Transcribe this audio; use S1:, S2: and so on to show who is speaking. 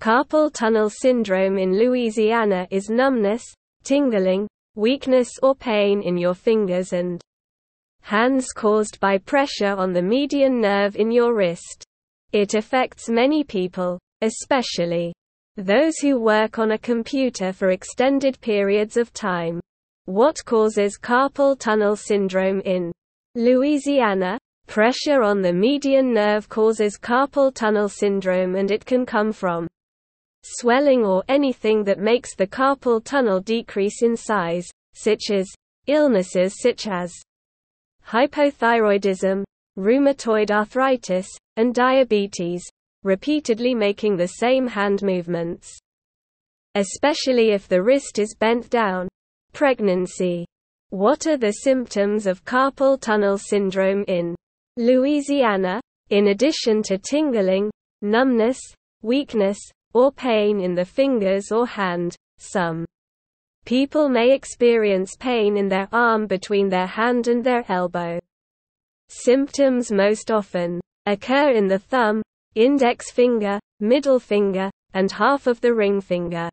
S1: Carpal tunnel syndrome in Louisiana is numbness, tingling, weakness or pain in your fingers and hands caused by pressure on the median nerve in your wrist. It affects many people, especially those who work on a computer for extended periods of time. What causes carpal tunnel syndrome in Louisiana? Pressure on the median nerve causes carpal tunnel syndrome and it can come from swelling or anything that makes the carpal tunnel decrease in size, such as illnesses such as hypothyroidism, rheumatoid arthritis, and diabetes, repeatedly making the same hand movements. Especially if the wrist is bent down. Pregnancy. What are the symptoms of carpal tunnel syndrome in Louisiana? In addition to tingling, numbness, weakness, or pain in the fingers or hand, some people may experience pain in their arm between their hand and their elbow. Symptoms most often occur in the thumb, index finger, middle finger, and half of the ring finger.